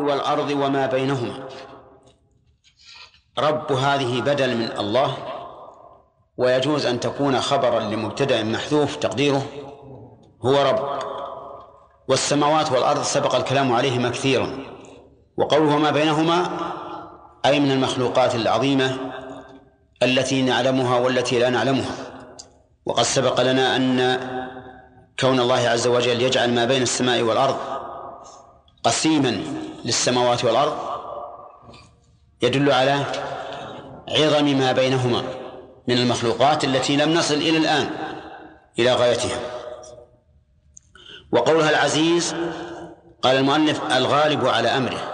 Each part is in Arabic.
والأرض وما بينهما. رب هذه بدل من الله ويجوز أن تكون خبرا لمبتدأ محذوف تقديره هو رب. والسماوات والأرض سبق الكلام عليهما كثيرا. وقوله ما بينهما أي من المخلوقات العظيمة التي نعلمها والتي لا نعلمها. وقد سبق لنا أن كون الله عز وجل يجعل ما بين السماء والأرض قسيما للسماوات والأرض يدل على عظم ما بينهما من المخلوقات التي لم نصل إلى الآن إلى غايتها. وقولها العزيز قال المؤلف الغالب على أمره.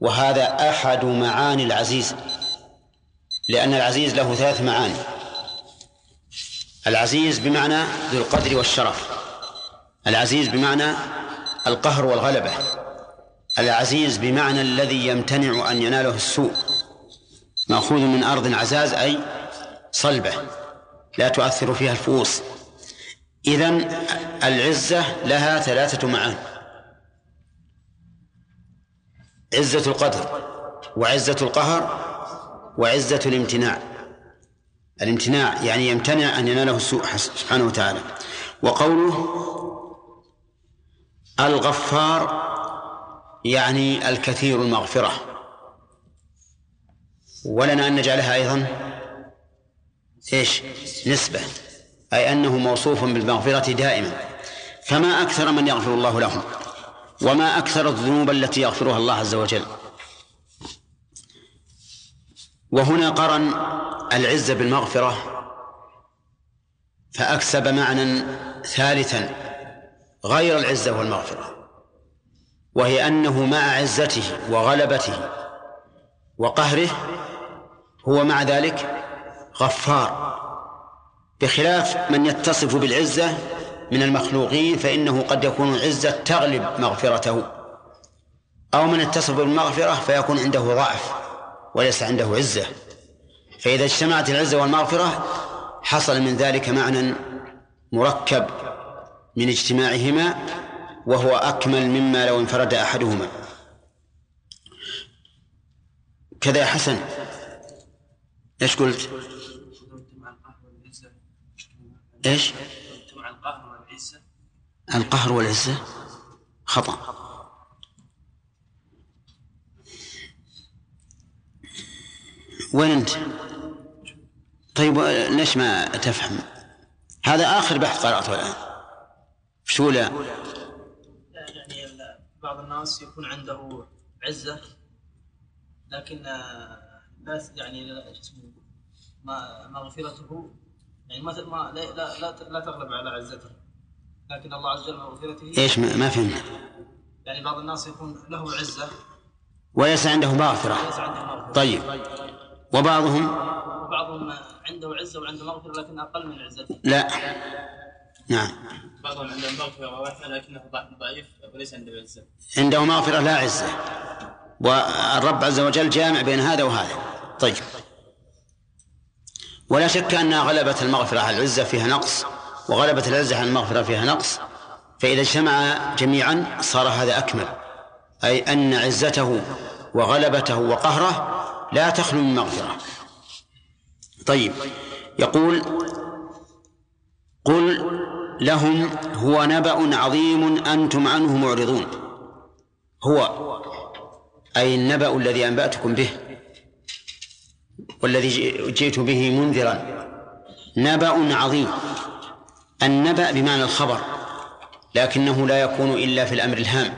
وهذا أحد معاني العزيز لأن العزيز له ثلاث معاني. العزيز بمعنى ذو القدر والشرف. العزيز بمعنى القهر والغلبة. العزيز بمعنى الذي يمتنع أن يناله السوء. مأخوذ من أرض عزاز أي صلبة لا تؤثر فيها الفؤوس. إذن العزة لها ثلاثة معاني عزة القدر وعزة القهر وعزة الامتناع. الامتناع يعني يمتنع أن يناله السوء سبحانه وتعالى. وقوله الغفار يعني الكثير المغفرة. ولنا أن نجعلها أيضا إيش؟ نسبة أي أنه موصوف بالمغفرة دائما. فما أكثر من يغفر الله لهم وما أكثر الذنوب التي يغفرها الله عز وجل. وهنا قرن العزة بالمغفرة فأكسب معنى ثالثا غير العزة والمغفرة. وهي أنه مع عزته وغلبته وقهره هو مع ذلك غفار. بخلاف من يتصف بالعزة من المخلوقين فإنه قد يكون عزة تغلب مغفرته. أو من يتصف بالمغفرة فيكون عنده ضعف وليس عنده عزة. فإذا اجتمعت العزة والمغفرة حصل من ذلك معنى مركب من اجتماعهما وهو أكمل مما لو انفرد أحدهما كذا يا حسن إيش قلت؟ إيش؟ القهر والعزة خطأ وين أنت؟ طيب ليش ما تفهم؟ هذا آخر بحث قرأته الآن شو لا؟ يعني بعض الناس يكون عنده عزة لكن لا يعني اسمه ما مغفرته يعني ما ما لا لا لا, لا تغلب على عزته. لكن الله عز وجل مغفرته. إيش ما فهمت؟ يعني بعض الناس يكون له عزة. وليس عنده مغفرة. طيب. وبعضهم؟ وبعضهم عنده عزة وعنده مغفرة لكن أقل من عزته. لا. نعم. بعضهم عنده مغفرة ووحدة لكنه ضعيف وليس عنده عزة. عنده مغفرة لا عزة. والرب عز وجل جامع بين هذا وهذا. طيب. ولا شك أن غلبة المغفرة على العزة فيها نقص وغلبة العزة على المغفرة فيها نقص. فإذا اجتمع جميعا صار هذا أكمل. أي أن عزته وغلبته وقهره لا تخلو من مغفرة. طيب. يقول قل لهم هو نبأ عظيم أنتم عنه معرضون. هو أي النبأ الذي أنبأتكم به والذي جئت به منذرا. نبأ عظيم. النبأ بمعنى الخبر لكنه لا يكون إلا في الأمر الهام.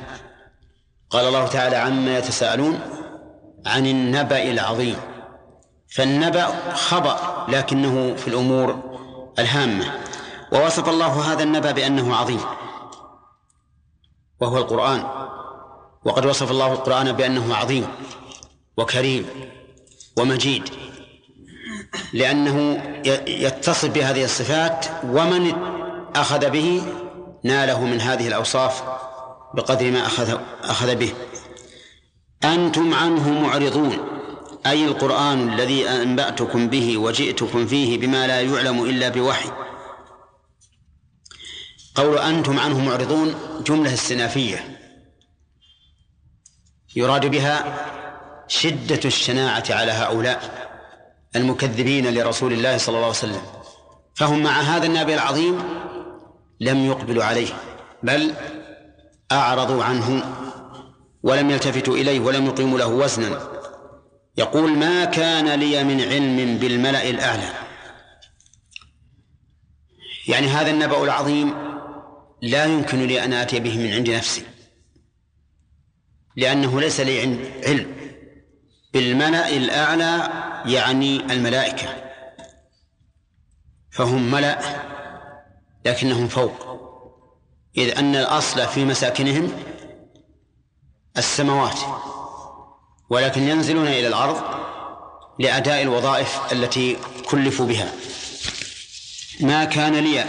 قال الله تعالى عما يتساءلون عن النبأ العظيم. فالنبأ خبر لكنه في الأمور الهامة. ووصف الله هذا النبأ بأنه عظيم. وهو القرآن. وقد وصف الله القرآن بأنه عظيم وكريم ومجيد. لأنه يتصف بهذه الصفات ومن أخذ به ناله من هذه الأوصاف بقدر ما أخذ أخذ به. أنتم عنه معرضون. أي القرآن الذي أنبأتكم به وجئتكم فيه بما لا يعلم إلا بوحي. قول أنتم عنه معرضون جملة استنافية يراد بها شدة الشناعة على هؤلاء المكذبين لرسول الله صلى الله عليه وسلم. فهم مع هذا النبي العظيم لم يقبلوا عليه بل أعرضوا عنه ولم يلتفتوا إليه ولم يقيموا له وزنا. يقول ما كان لي من علم بالملأ الأعلى. يعني هذا النبأ العظيم لا يمكن لي أن آتي به من عند نفسي لأنه ليس لي علم. بالملأ الأعلى يعني الملائكة. فهم ملأ لكنهم فوق. إذ أن الأصل في مساكنهم السماوات ولكن ينزلون إلى الأرض لأداء الوظائف التي كلفوا بها. ما كان لي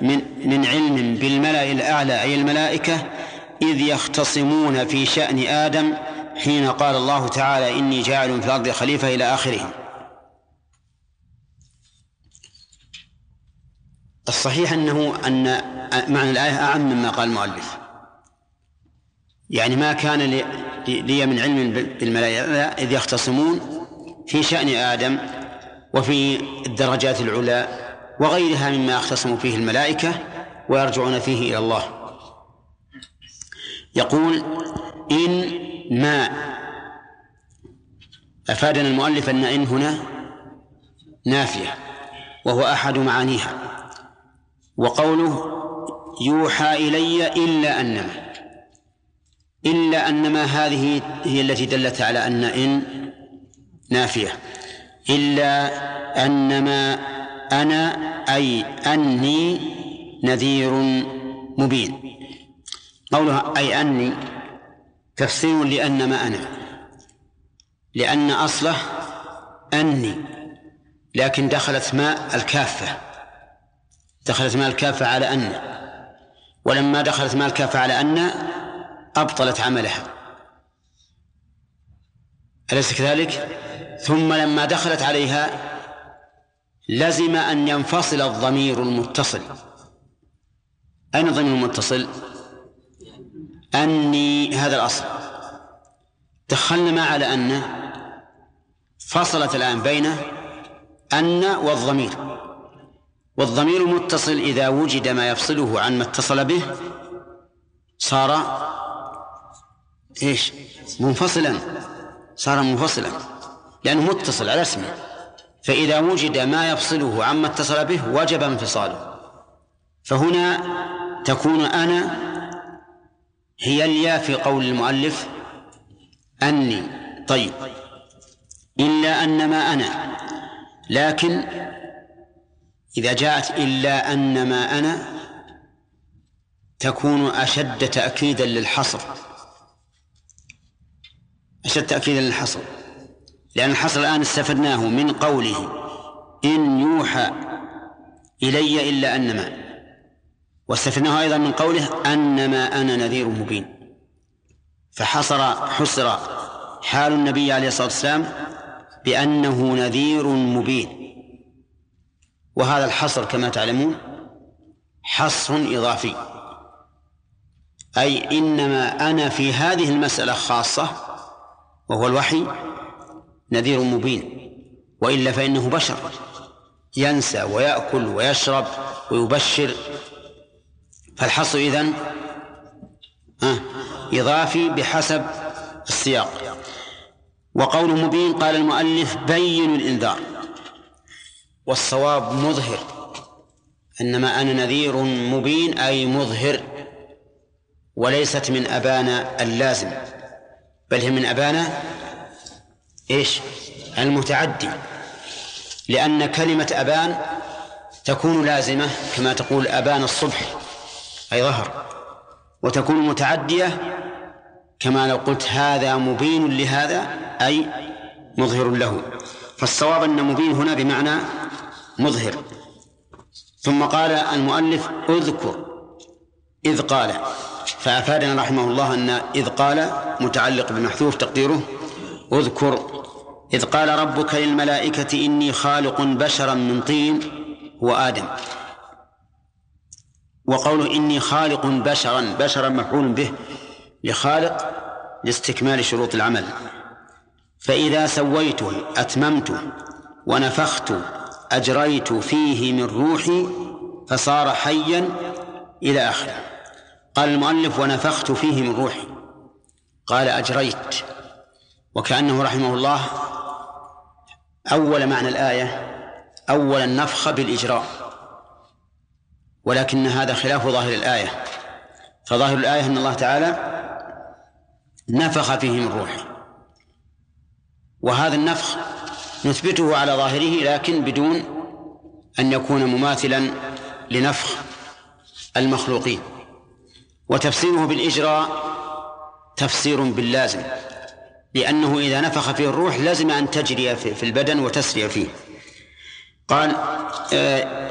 من من علم بالملأ الأعلى أي الملائكة إذ يختصمون في شأن آدم حين قال الله تعالى إني جاعل في الأرض خليفة إلى آخره. الصحيح أنه أن معنى الآية أعم مما قال المؤلف. يعني ما كان لي من علم بالملائكة إذ يختصمون في شأن آدم وفي الدرجات العلى وغيرها مما يختصم فيه الملائكة ويرجعون فيه إلى الله. يقول إن ما أفادنا المؤلف أن إن هنا نافية وهو أحد معانيها وقوله يوحى إلي إلا أنما إلا أنما هذه هي التي دلت على أن إن نافية إلا أنما أنا أي أني نذير مبين. قولها أي أني تفسير لأنما أنا. لأن أصله أني لكن دخلت ماء الكافة. دخلت ماء الكافة على أن. ولما دخلت ماء الكافة على أن أبطلت عملها. أليس كذلك؟ ثم لما دخلت عليها لزم أن ينفصل الضمير المتصل. أين الضمير المتصل؟ أني هذا الأصل. دخلنا ما على أن فصلت الآن بين أن والضمير. والضمير المتصل إذا وجد ما يفصله عن ما اتصل به صار إيش؟ منفصلا. صار منفصلا. لأنه متصل على اسمه. فإذا وجد ما يفصله عما اتصل به وجب انفصاله. فهنا تكون أنا هي الياء في قول المؤلف أني. طيب. إلا أنما أنا. لكن إذا جاءت إلا أنما أنا تكون أشد تأكيدا للحصر. أشد تأكيدا للحصر. لأن الحصر الآن استفدناه من قوله إن يوحى إلي إلا أنما. واستفدناه أيضا من قوله أنما أنا نذير مبين. فحصر حصر حال النبي عليه الصلاة والسلام بأنه نذير مبين. وهذا الحصر كما تعلمون حصر إضافي. أي إنما أنا في هذه المسألة خاصة وهو الوحي نذير مبين وإلا فإنه بشر. ينسى ويأكل ويشرب ويبشر. فالحصر إذن إضافي بحسب السياق. وقول مبين قال المؤلف بين الإنذار. والصواب مظهر. إنما أنا نذير مبين أي مظهر وليست من أبانا اللازم. بل هي من أبانا إيش؟ المتعدي. لأن كلمة أبان تكون لازمة كما تقول أبان الصبح أي ظهر. وتكون متعدية كما لو قلت هذا مبين لهذا أي مظهر له. فالصواب أن مبين هنا بمعنى مظهر. ثم قال المؤلف اذكر إذ قال. فأفادنا رحمه الله أن إذ قال متعلق بمحذوف تقديره اذكر. إذ قال ربك للملائكة إني خالق بشرا من طين هو آدم وقوله إني خالق بشرا بشرا مفعول به لخالق لاستكمال شروط العمل. فإذا سويته أتممت ونفخت أجريت فيه من روحي فصار حيا إلى آخره. قال المؤلف ونفخت فيه من روحي. قال أجريت. وكأنه رحمه الله أول معنى الآية أول النفخ بالإجراء. ولكن هذا خلاف ظاهر الآية. فظاهر الآية أن الله تعالى نفخ فيه من روحه. وهذا النفخ نثبته على ظاهره لكن بدون أن يكون مماثلا لنفخ المخلوقين. وتفسيره بالإجراء تفسير باللازم. لأنه إذا نفخ فيه الروح لازم أن تجري في البدن وتسري فيه. قال آه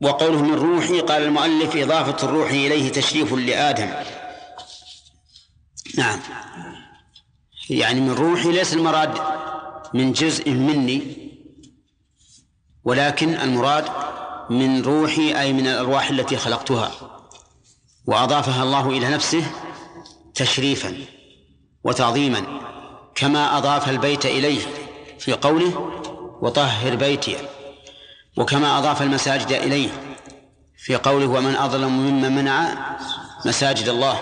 وقوله من روحي قال المؤلف إضافة الروح إليه تشريف لآدم. نعم. يعني من روحي ليس المراد من جزء مني ولكن المراد من روحي أي من الأرواح التي خلقتها. وأضافها الله إلى نفسه تشريفا. وتعظيما كما أضاف البيت إليه في قوله وطهر بيتي وكما أضاف المساجد إليه في قوله ومن أظلم ممن منع مساجد الله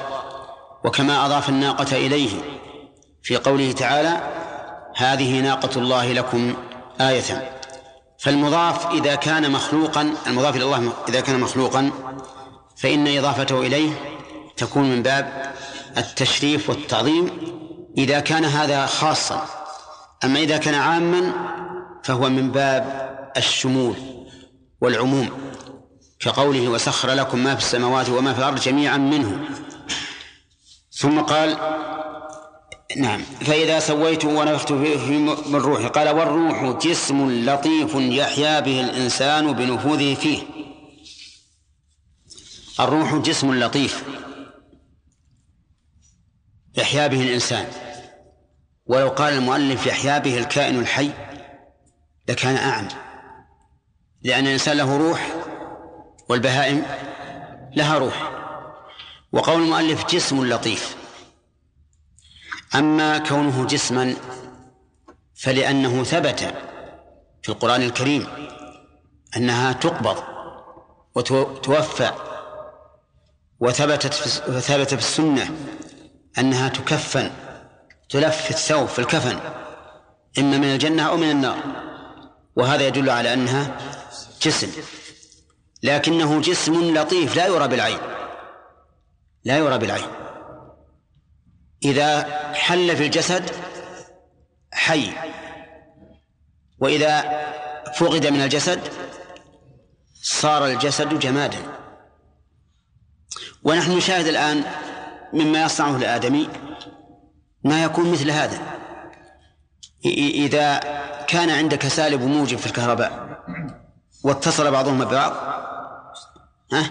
وكما أضاف الناقة إليه في قوله تعالى هذه ناقة الله لكم آية فالمضاف إذا كان مخلوقا المضاف إلى الله إذا كان مخلوقا فإن إضافته إليه تكون من باب التشريف والتعظيم إذا كان هذا خاصا. أما إذا كان عاما فهو من باب الشمول والعموم كقوله وسخر لكم ما في السماوات وما في الأرض جميعا منه. ثم قال نعم فإذا سويت ونفخت من روحي. قال والروح جسم لطيف يحيا به الإنسان بنفوذه فيه. الروح جسم لطيف. يحيا به الإنسان. ولو قال المؤلف يحيا به الكائن الحي لكان أعم لأن الإنسان له روح والبهائم لها روح. وقول المؤلف جسم لطيف. أما كونه جسما فلأنه ثبت في القرآن الكريم أنها تقبض وتوفى وثبتت في ثبت في السنة أنها تكفن تلف الثوب في الكفن إما من الجنة أو من النار. وهذا يدل على أنها جسم. لكنه جسم لطيف لا يرى بالعين. لا يرى بالعين. إذا حل في الجسد حي. وإذا فقد من الجسد صار الجسد جمادا. ونحن نشاهد الآن مما يصنعه الآدمي ما يكون مثل هذا. إذا كان عندك سالب وموجب في الكهرباء واتصل بعضهما ببعض ها؟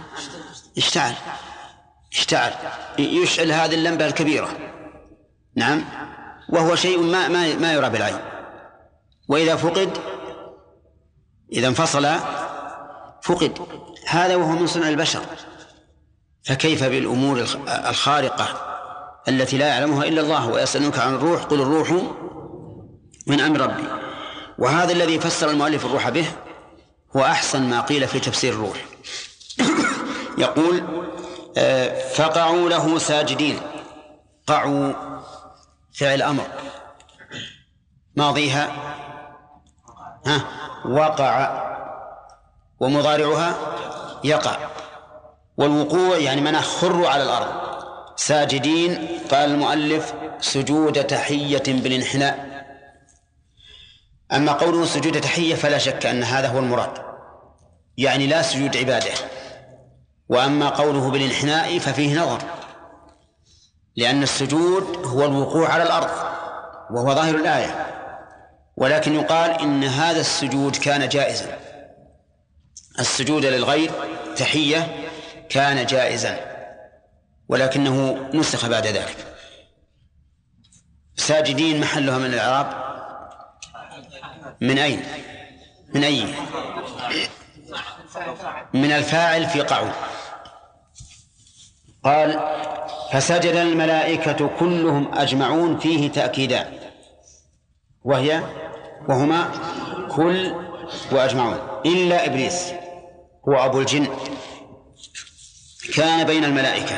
اشتعل اشتعل. يشعل هذه اللمبة الكبيرة. نعم. وهو شيء ما ما ما يرى بالعين. وإذا فقد إذا انفصل فقد. هذا وهو من صنع البشر. فكيف بالأمور الخارقة التي لا يعلمها إلا الله ويسألونك عن الروح؟ قل الروح من أمر ربي. وهذا الذي فسر المؤلف الروح به هو أحسن ما قيل في تفسير الروح. يقول آه، فقعوا له ساجدين. قعوا فعل أمر ماضيها ها وقع ومضارعها يقع. والوقوع يعني من خروا على الأرض. ساجدين قال المؤلف سجود تحية بالانحناء. أما قوله سجود تحية فلا شك أن هذا هو المراد. يعني لا سجود عبادة. وأما قوله بالانحناء ففيه نظر. لأن السجود هو الوقوع على الأرض وهو ظاهر الآية. ولكن يقال إن هذا السجود كان جائزا. السجود للغير تحية كان جائزا ولكنه نسخ بعد ذلك. ساجدين محلها من الإعراب؟ من أين؟ من أي من الفاعل في قعود قال فسجد الملائكة كلهم أجمعون فيه تأكيدان. وهي وهما كل وأجمعون إلا إبليس هو أبو الجن. كان بين الملائكة.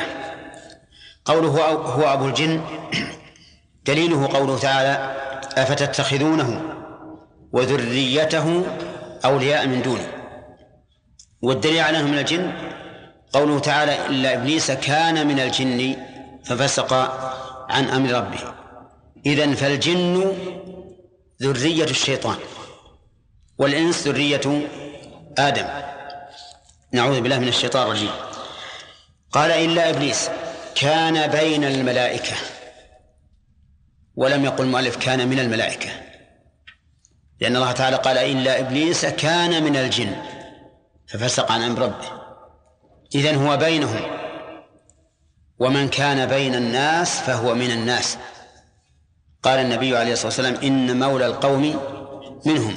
قوله هو أبو الجن. دليله قوله تعالى أفتتخذونه وذريته أولياء من دونه. والدليل على أنه من الجن قوله تعالى إلا إبليس كان من الجن ففسق عن أمر ربه. إذن فالجن ذرية الشيطان والإنس ذرية آدم. نعوذ بالله من الشيطان الرجيم. قال إلا إبليس كان بين الملائكة. ولم يقل المؤلف كان من الملائكة. لأن الله تعالى قال إلا إبليس كان من الجن. ففسق عن أمر ربه. إذن هو بينهم. ومن كان بين الناس فهو من الناس. قال النبي عليه الصلاة والسلام إن مولى القوم منهم.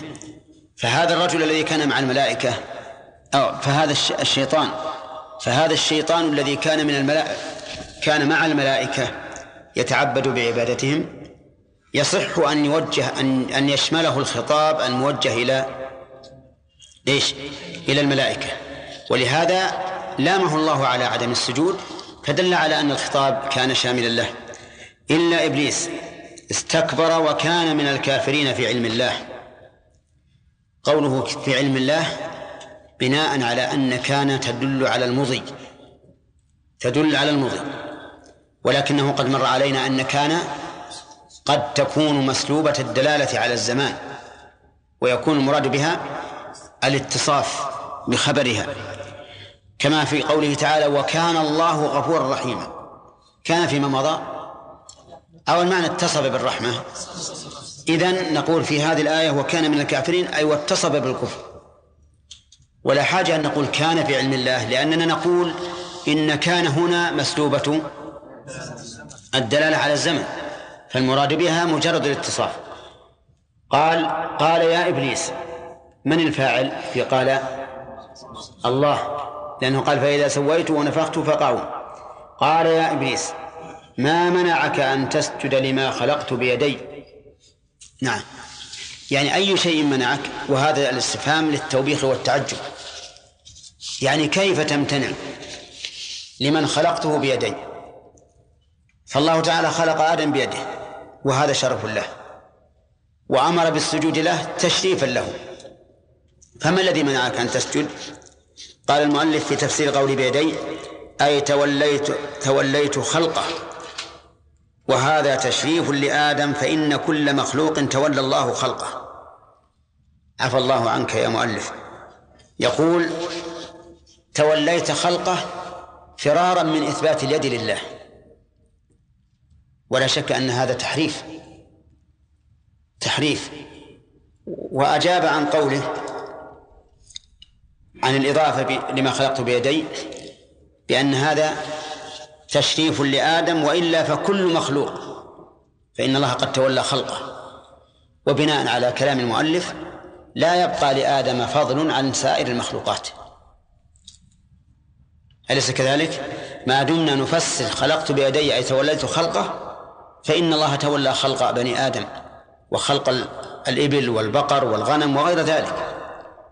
فهذا الرجل الذي كان مع الملائكة أو فهذا الشيطان فهذا الشيطان الذي كان من الملائكة كان مع الملائكة يتعبد بعبادتهم يصح أن يوجه أن أن يشمله الخطاب الموجه إلى إيش؟ إلى الملائكة. ولهذا لامه الله على عدم السجود فدل على أن الخطاب كان شاملا له. إلا إبليس استكبر وكان من الكافرين في علم الله. قوله في علم الله بناء على أن كان تدل على المضي. تدل على المضي. ولكنه قد مر علينا أن كان قد تكون مسلوبة الدلالة على الزمان ويكون المراد بها الاتصاف بخبرها. كما في قوله تعالى وكان الله غفورا رحيما كان فيما مضى. أو المعنى اتصف بالرحمة. إذن نقول في هذه الآية وكان من الكافرين أي واتصف بالكفر. ولا حاجة أن نقول كان في علم الله لأننا نقول إن كان هنا مسلوبة الدلالة على الزمن فالمراد بها مجرد الاتصاف. قال قال يا إبليس من الفاعل؟ في قال الله لأنه قال فإذا سويت ونفخت فقعوا. قال يا إبليس ما منعك أن تسجد لما خلقت بيدي؟ نعم. يعني أي شيء منعك وهذا الاستفهام للتوبيخ والتعجب. يعني كيف تمتنع لمن خلقته بيدي فالله تعالى خلق آدم بيده وهذا شرف له وأمر بالسجود له تشريفا له. فما الذي منعك أن تسجد؟ قال المؤلف في تفسير قولي بيدي أي توليت توليت خلقه. وهذا تشريف لآدم فإن كل مخلوق تولى الله خلقه. عفى الله عنك يا مؤلف. يقول توليت خلقه فرارا من إثبات اليد لله. ولا شك أن هذا تحريف. تحريف. وأجاب عن قوله عن الإضافة لما خلقت بيدي بأن هذا تشريف لآدم وإلا فكل مخلوق. فإن الله قد تولى خلقه. وبناء على كلام المؤلف لا يبقى لآدم فضل عن سائر المخلوقات. أليس كذلك؟ ما دمنا نفسر خلقت بيدي أي توليت خلقه فإن الله تولى خلق بني آدم وخلق الإبل والبقر والغنم وغير ذلك.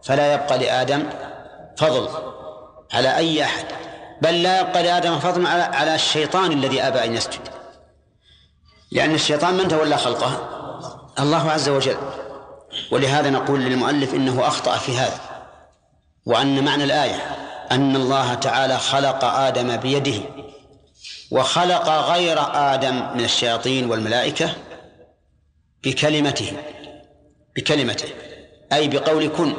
فلا يبقى لآدم فضل على أي أحد. بل لا يبقى لآدم فضل على على الشيطان الذي أبى أن يسجد. لأن الشيطان من تولى خلقه؟ الله عز وجل. ولهذا نقول للمؤلف إنه أخطأ في هذا. وأن معنى الآية أن الله تعالى خلق آدم بيده وخلق غير آدم من الشياطين والملائكة بكلمته بكلمته أي بقول كن.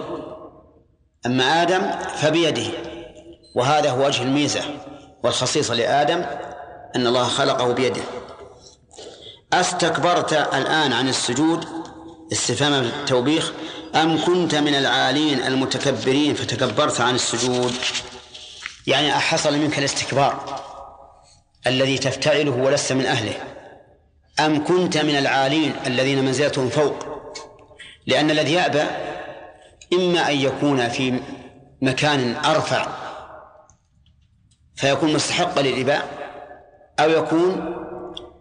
أما آدم فبيده. وهذا هو وجه الميزة والخصيصة لآدم أن الله خلقه بيده. أستكبرت الآن عن السجود؟ استفهام التوبيخ. أم كنت من العالين المتكبرين فتكبرت عن السجود؟ يعني أحصل منك الاستكبار الذي تفتعله ولست من أهله. أم كنت من العالين الذين منزلتهم فوق؟ لأن الذي يأبى إما أن يكون في مكان أرفع فيكون مستحقا للإباء أو يكون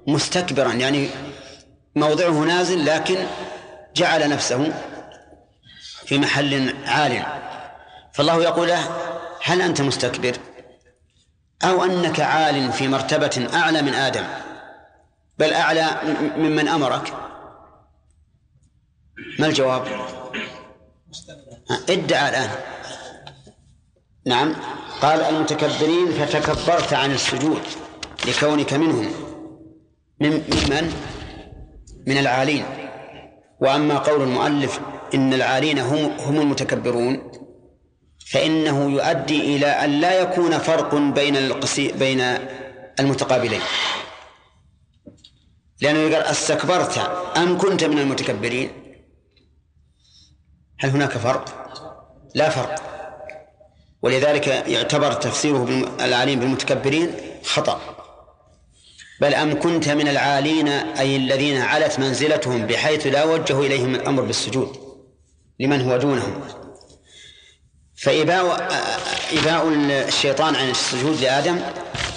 مستكبرا يعني موضعه نازل لكن جعل نفسه في محل عال. فالله يقول له هل أنت مستكبر؟ أو أنك عال في مرتبة أعلى من آدم بل أعلى ممن أمرك؟ ما الجواب؟ ادعى الآن. نعم. قال المتكبرين فتكبرت عن السجود لكونك منهم. من ممن من؟ العالين. وأما قول المؤلف إن العالين هم هم المتكبرون. فإنه يؤدي إلى أن لا يكون فرق بين القسي بين المتقابلين. لأنه يقول أستكبرت أم كنت من المتكبرين؟ هل هناك فرق؟ لا فرق. ولذلك يعتبر تفسيره العالين بالمتكبرين خطأ. بل أم كنت من العالين أي الذين علت منزلتهم بحيث لا وجه إليهم الأمر بالسجود لمن هو دونهم. فإباء إباء الشيطان عن السجود لآدم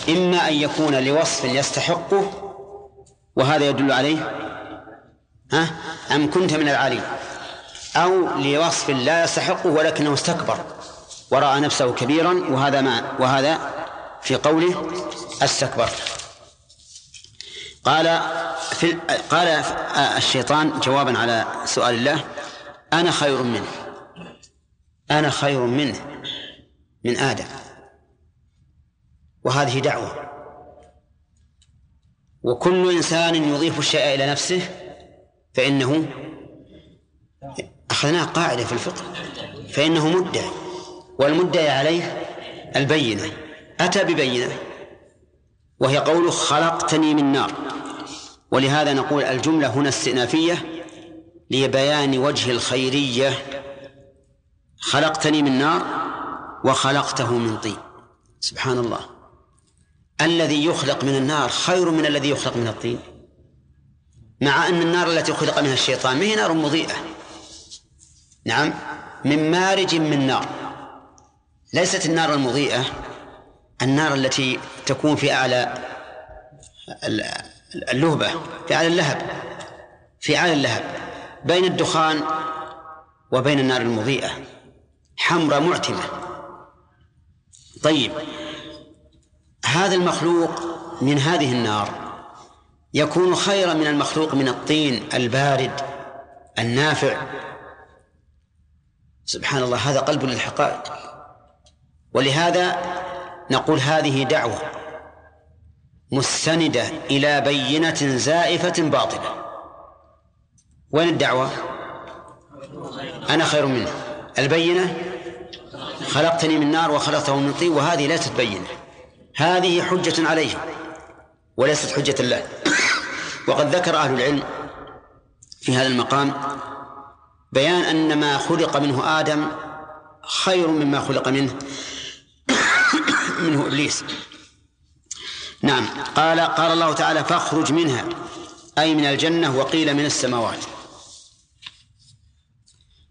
إما أن يكون لوصف يستحقه وهذا يدل عليه ها؟ أم كنت من العالين؟ أو لوصف لا يستحقه ولكنه استكبر. ورأى نفسه كبيرا وهذا ما وهذا في قوله أستكبرت. قال في قال الشيطان جوابا على سؤال الله أنا خير منه. أنا خير منه من آدم. وهذه دعوة. وكل إنسان يضيف الشيء إلى نفسه فإنه أخذناه قاعدة في الفقه فإنه مدعي والمدعي عليه البينة. أتى ببينة وهي قوله خلقتني من نار. ولهذا نقول الجملة هنا استئنافية لبيان وجه الخيرية. خلقتني من نار وخلقته من طين. سبحان الله. الذي يخلق من النار خير من الذي يخلق من الطين. مع أن النار التي خلق منها الشيطان ما هي نار مضيئة؟ نعم من مارج من نار. ليست النار المضيئة النار التي تكون في أعلى اللهبة في أعلى اللهب في أعلى اللهب بين الدخان وبين النار المضيئة. حمراء معتمة. طيب هذا المخلوق من هذه النار يكون خيرا من المخلوق من الطين البارد النافع. سبحان الله هذا قلب للحقائق. ولهذا نقول هذه دعوة مستندة إلى بينة زائفة باطلة. وين الدعوة؟ أنا خير منه. البينة؟ خلقتني من نار وخلقته من طين وهذه ليست بينة. هذه حجة عليه وليست حجة له وقد ذكر أهل العلم في هذا المقام بيان أن ما خلق منه آدم خير مما خلق منه. منه إبليس. نعم. قال قال الله تعالى فاخرج منها أي من الجنة وقيل من السماوات.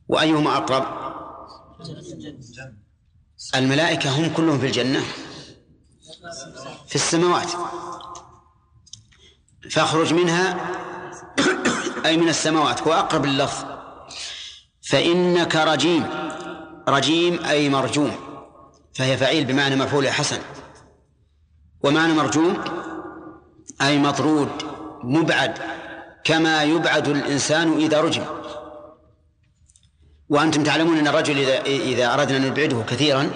وأيهما أقرب؟ الملائكة هم كلهم في الجنة في السماوات. فاخرج منها أي من السماوات. هو أقرب اللفظ فإنك رجيم. رجيم أي مرجوم. فهي فعيل بمعنى مفعول حسن. ومعنى مرجوم أي مطرود مبعد كما يبعد الإنسان إذا رجم. وأنتم تعلمون أن الرجل إذا إذا أردنا أن نبعده كثيرا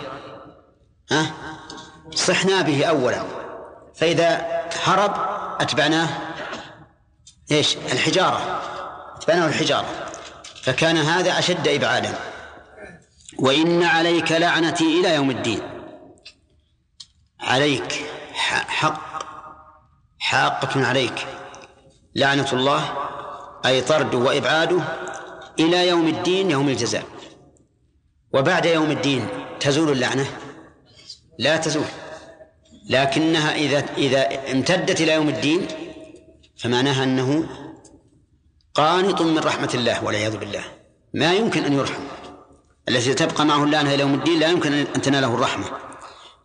ها صحنا به أولا. فإذا هرب أتبعناه إيش؟ الحجارة. أتبعناه الحجارة. فكان هذا أشد إبعادا. وإن عليك لعنتي إلى يوم الدين. عليك حق حاقة عليك. لعنة الله أي طرده وإبعاده إلى يوم الدين يوم الجزاء. وبعد يوم الدين تزول اللعنة؟ لا تزول. لكنها إذا إذا امتدت إلى يوم الدين فمعناها أنه قانط من رحمة الله والعياذ بالله. ما يمكن أن يرحم. الذي تبقى معه اللعنة إلى يوم الدين لا يمكن أن تناله الرحمة.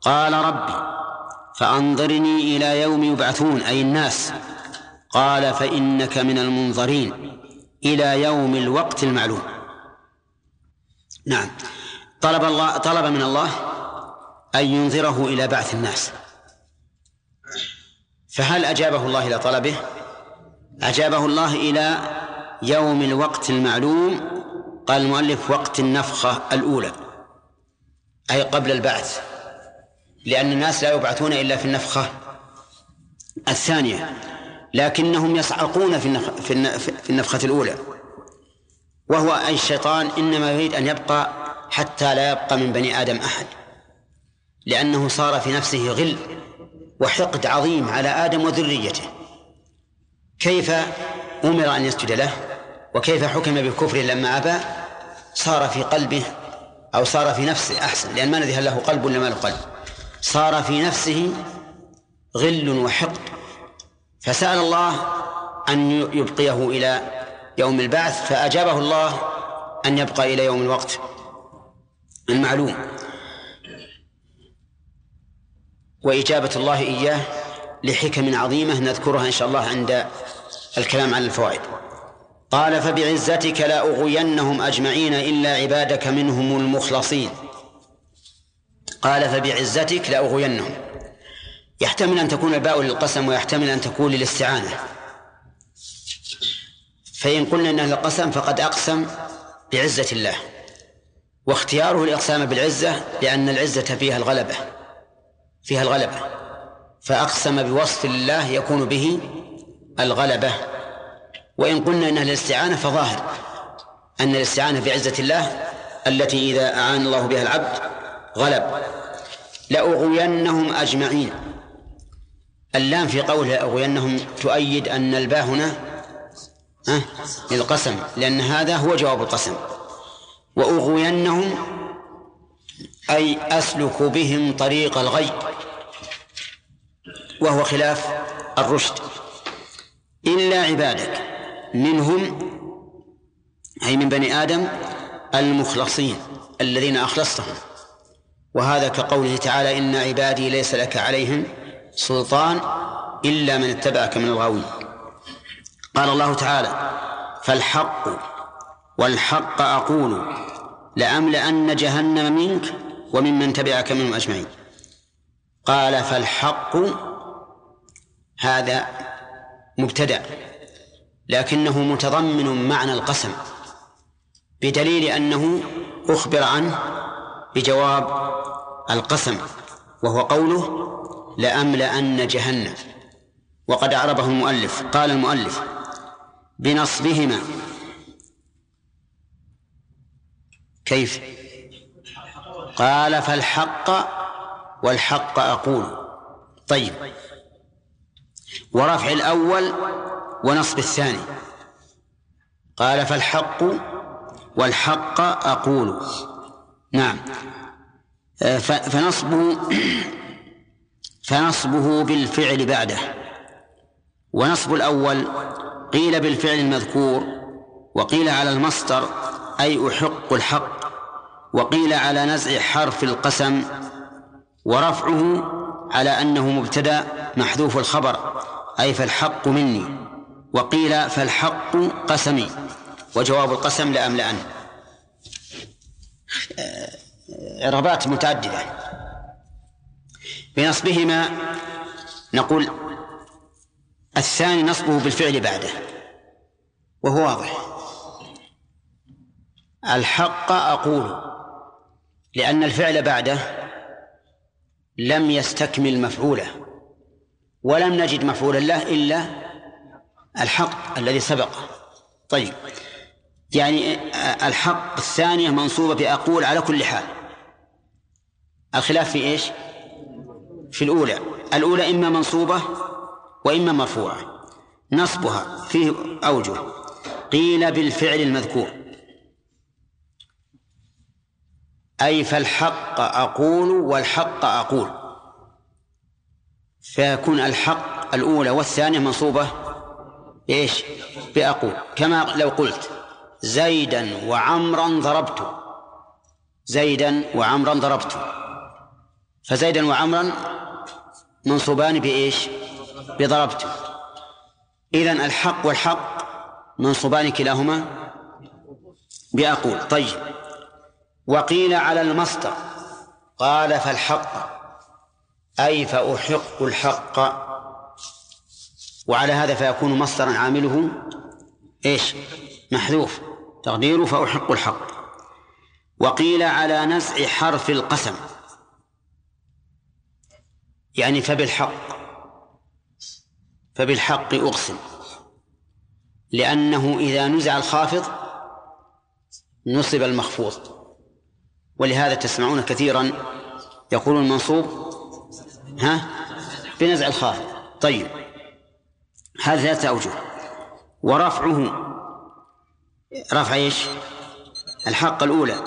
قال ربي فأنظرني إلى يوم يبعثون أي الناس. قال فإنك من المنظرين إلى يوم الوقت المعلوم. نعم. طلب الله طلب من الله أن ينظره إلى بعث الناس. فهل أجابه الله إلى طلبه؟ أجابه الله إلى يوم الوقت المعلوم قال المؤلف وقت النفخة الأولى أي قبل البعث لأن الناس لا يبعثون إلا في النفخة الثانية لكنهم يصعقون في في النفخة الأولى. وهو أي الشيطان إنما يريد أن يبقى حتى لا يبقى من بني آدم أحد لأنه صار في نفسه غل وحقد عظيم على آدم وذريته. كيف أمر أن يسجد له؟ وكيف حكم بكفره لما أبى؟ صار في قلبه أو صار في نفسه أحسن لأن ما ندري هل له قلب ولا ما له قلب. صار في نفسه غل وحقد. فسأل الله أن يبقيه إلى يوم البعث فأجابه الله أن يبقى إلى يوم الوقت. المعلوم. وإجابة الله إياه لحكم عظيمة نذكرها إن شاء الله عند الكلام عن الفوائد. قال فبعزتك لأغوينهم أجمعين إلا عبادك منهم المخلصين. قال فبعزتك لأغوينهم يحتمل أن تكون الباء للقسم ويحتمل أن تكون للاستعانة. فإن قلنا أنها للقسم فقد أقسم بعزة الله واختياره الإقسام بالعزة لأن العزة فيها الغلبة فيها الغلبة فأقسم بوصف الله يكون به الغلبة. وإن قلنا إنها الاستعانة فظاهر. أن الاستعانة بعزة الله التي إذا أعان الله بها العبد غلب. لأغوينهم أجمعين. اللام في قوله لأغوينهم تؤيد أن الباء هنا للقسم لأن هذا هو جواب القسم. وأغوينهم أي أسلك بهم طريق الغي. وهو خلاف الرشد. إلا عبادك. منهم أي من بني آدم المخلصين الذين أخلصتهم. وهذا كقوله تعالى إن عبادي ليس لك عليهم سلطان إلا من اتبعك من الغاوين. قال الله تعالى فالحق والحق أقول لأملأن جهنم منك وممن تبعك منهم أجمعين. قال فالحق هذا مبتدأ. لكنه متضمن معنى القسم بدليل أنه أخبر عنه بجواب القسم وهو قوله لأملأن جهنم. وقد أعربه المؤلف قال المؤلف بنصبهما. كيف؟ قال فالحق والحق أقول. طيب. ورفع الأول ونصب الثاني. قال فالحق والحق أقول. نعم. آه، فنصبه فنصبه بالفعل بعده. ونصب الأول قيل بالفعل المذكور وقيل على المصدر أي أحق الحق وقيل على نزع حرف القسم ورفعه على أنه مبتدأ محذوف الخبر أي فالحق مني. وقيل فالحق قسمي وجواب القسم لأملأن إعرابات متعددة. بنصبهما نقول الثاني نصبه بالفعل بعده وهو واضح. الحق أقول لأن الفعل بعده لم يستكمل مفعوله ولم نجد مفعولا له إلا الحق الذي سبق. طيب. يعني الحق الثانية منصوبة بأقول على كل حال. الخلاف في إيش؟ في الأولى. الأولى إما منصوبة وإما مرفوعة. نصبها فيه أوجه. قيل بالفعل المذكور. أي فالحق أقول والحق أقول. فيكون الحق الأولى والثانية منصوبة إيش؟ بأقول. كما لو قلت زيدا وعمرا ضربت. زيدا وعمرا ضربت. فزيدا وعمرا منصوبان بإيش؟ بضربت. إذن الحق والحق منصوبان كلاهما؟ بأقول. طيب. وقيل على المصدر. قال فالحق. أي فأحق الحق. وعلى هذا فيكون مصدرا عامله إيش؟ محذوف. تقديره فأحق الحق. وقيل على نزع حرف القسم. يعني فبالحق. فبالحق أقسم. لأنه إذا نزع الخافض نصب المخفوض. ولهذا تسمعون كثيرا يقول المنصوب ها؟ بنزع الخافض. طيب. هذه ثلاثة أوجه. ورفعه. رفع إيش؟ الحق الأولى.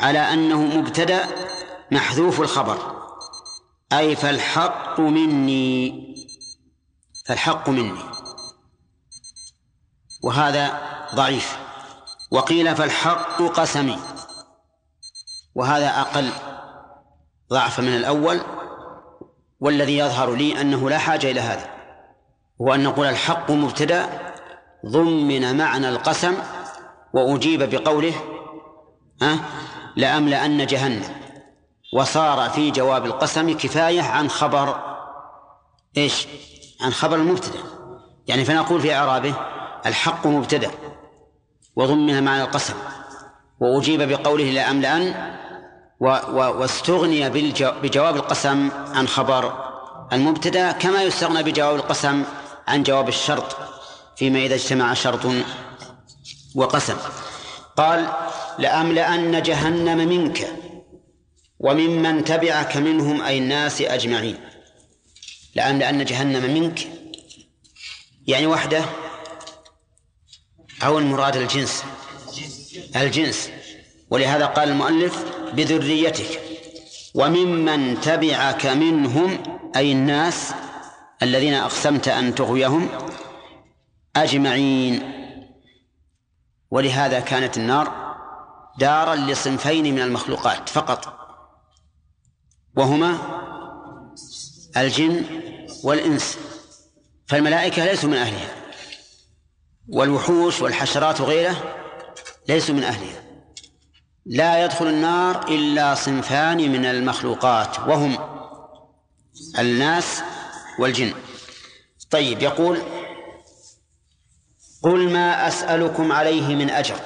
على أنه مبتدأ محذوف الخبر. أي فالحق مني. فالحق مني. وهذا ضعيف. وقيل فالحق قسمي. وهذا أقل ضعف من الأول. والذي يظهر لي أنه لا حاجة إلى هذا. هو أن نقول الحق مبتدأ ضمن معنى القسم وأجيب بقوله ها لأملأن جهنم وصار في جواب القسم كفاية عن خبر إيش؟ عن خبر المبتدأ يعني فنقول في إعرابه الحق مبتدأ وضمن معنى القسم وأجيب بقوله لأملأن واستغني بجواب القسم عن خبر المبتدأ كما يستغنى بجواب القسم عن جواب الشرط فيما إذا اجتمع شرط وقسم. قال لأملأن جهنم منك وممن تبعك منهم أي الناس أجمعين. لأملأن جهنم منك يعني وحده أو المراد الجنس؟ الجنس. ولهذا قال المؤلف بذريتك وممن تبعك منهم أي الناس الذين أقسمت أن تغويهم أجمعين. ولهذا كانت النار دارا لصنفين من المخلوقات فقط وهما الجن والإنس فالملائكة ليسوا من أهلها والوحوش والحشرات وغيره ليسوا من أهلها. لا يدخل النار إلا صنفان من المخلوقات وهم الناس والجن. طيب يقول قل ما أسألكم عليه من أجر.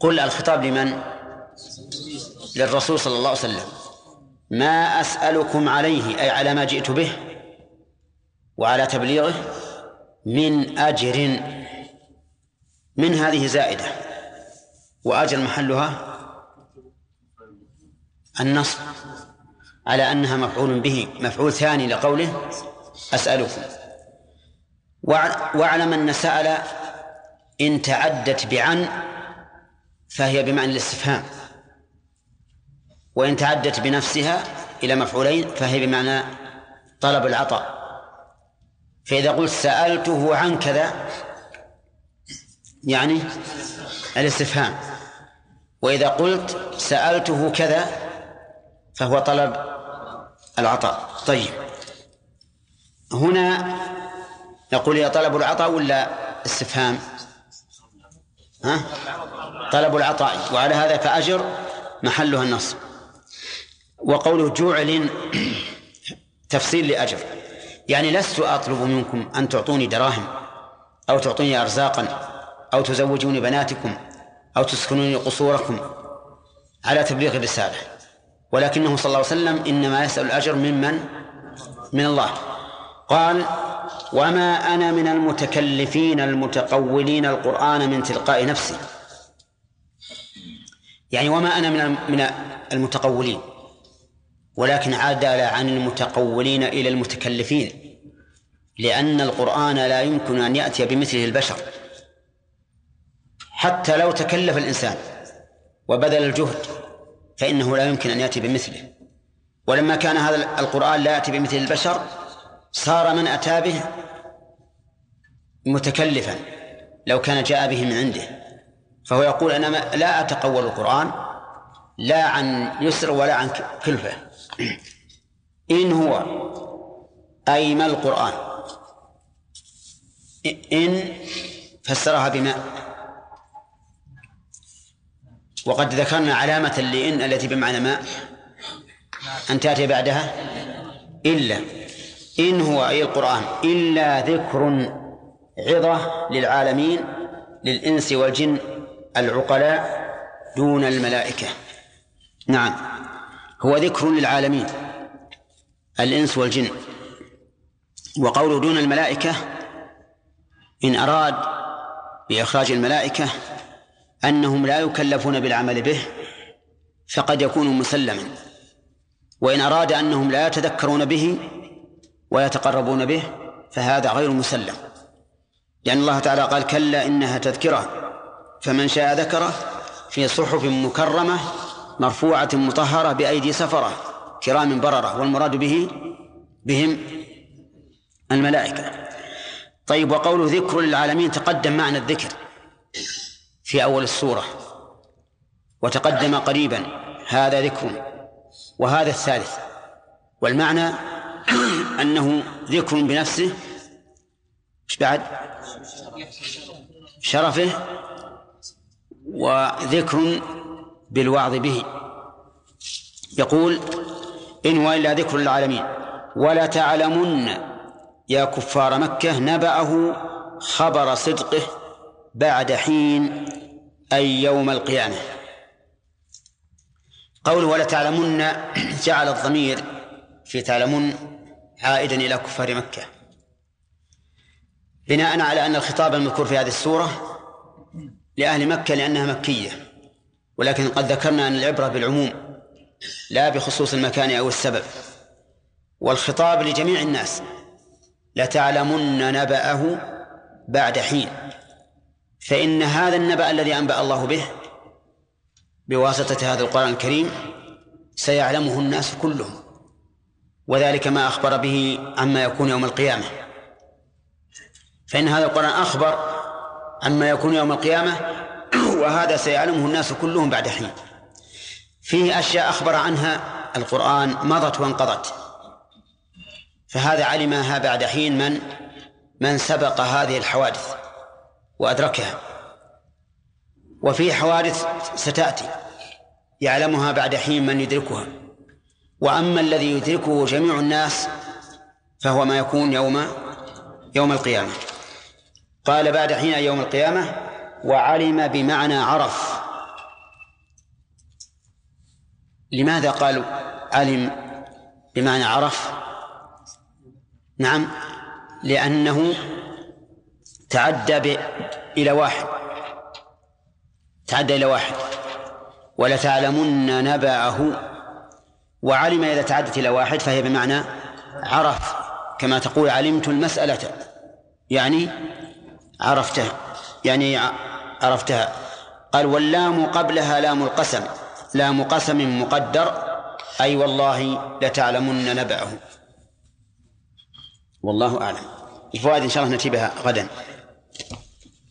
قل الخطاب لمن؟ للرسول صلى الله عليه وسلم. ما أسألكم عليه أي على ما جئت به وعلى تبليغه من أجر. من هذه زائدة. وأجر محلها النصب. على أنها مفعول به مفعول ثاني لقوله أسألكم. واعلم أن سأل إن تعدت بعن فهي بمعنى الاستفهام. وإن تعدت بنفسها إلى مفعولين فهي بمعنى طلب العطاء. فإذا قلت سألته عن كذا يعني الاستفهام. وإذا قلت سألته كذا فهو طلب العطاء. طيب. هنا نقول يا طلب العطاء ولا استفهام؟ ها؟ طلب العطاء. وعلى هذا فأجر محلها النصب. وقوله جعل تفصيل لأجر. يعني لست أطلب منكم أن تعطوني دراهم أو تعطوني أرزاقا أو تزوجوني بناتكم أو تسكنوني قصوركم على تبليغ الرسالة. ولكنه صلى الله عليه وسلم إنما يسأل الأجر ممن من؟ الله. قال وما أنا من المتكلفين المتقولين القرآن من تلقاء نفسي. يعني وما أنا من من المتقولين. ولكن عدل عن المتقولين إلى المتكلفين. لأن القرآن لا يمكن أن يأتي بمثله البشر. حتى لو تكلف الإنسان وبذل الجهد فإنه لا يمكن أن يأتي بمثله. ولما كان هذا القرآن لا يأتي بمثل البشر صار من أتى به متكلفا لو كان جاء به من عنده. فهو يقول أنا لا أتقول القرآن لا عن يسر ولا عن كلفة. إن هو أي ما القرآن؟ إن فسرها بماء وقد ذكرنا علامة لإن التي بمعنى ماء أن تأتي بعدها؟ إلا. إن هو أي القرآن إلا ذكر عظة للعالمين للإنس والجن العقلاء دون الملائكة. نعم. هو ذكر للعالمين الإنس والجن. وقوله دون الملائكة إن أراد بإخراج الملائكة أنهم لا يكلفون بالعمل به فقد يكون مسلما. وإن أراد أنهم لا يتذكرون به ويتقربون به فهذا غير مسلم. لأن الله تعالى قال كلا إنها تذكرة فمن شاء ذكره في صحف مكرمة مرفوعة مطهرة بأيدي سفرة كرام بررة والمراد به بهم الملائكة. طيب وقول ذكر للعالمين تقدم معنى الذكر. في أول السورة. وتقدم قريبا هذا ذكر وهذا الثالث. والمعنى أنه ذكر بنفسه. إيش بعد؟ شرفه وذكر بالوعظ به. يقول إن هو إلا ذكر للعالمين. ولا تعلمن يا كفار مكة نبأه خبر صدقه. بعد حين أي يوم القيامة. قوله ولا تعلمن جعل الضمير في تعلمون عائدا إلى كفار مكة. بناء على أن الخطاب المذكور في هذه السورة لأهل مكة لأنها مكية ولكن قد ذكرنا أن العبرة بالعموم لا بخصوص المكان أو السبب. والخطاب لجميع الناس لتعلمن نبأه بعد حين فإن هذا النبأ الذي أنبأ الله به بواسطة هذا القرآن الكريم سيعلمه الناس كلهم وذلك ما أخبر به عما يكون يوم القيامة. فإن هذا القرآن أخبر عما يكون يوم القيامة وهذا سيعلمه الناس كلهم بعد حين. فيه أشياء أخبر عنها القرآن مضت وانقضت. فهذا علمها بعد حين من من سبق هذه الحوادث. وأدركها. وفي حوادث ستأتي يعلمها بعد حين من يدركها. وأما الذي يدركه جميع الناس فهو ما يكون يوم يوم القيامة. قال بعد حين يوم القيامة وعلم بمعنى عرف. لماذا قالوا علم بمعنى عرف؟ نعم لأنه تعدى إلى واحد. تعدى إلى واحد. ولتعلمن نبأه. وعلم إذا تعدت إلى واحد فهي بمعنى عرف. كما تقول علمت المسألة. يعني عرفتها يعني عرفتها قال واللام قبلها لام القسم. لام قسم مقدر. أي والله لتعلمن نبأه. والله أعلم. الفوائد إن شاء الله نأتي بها غدا.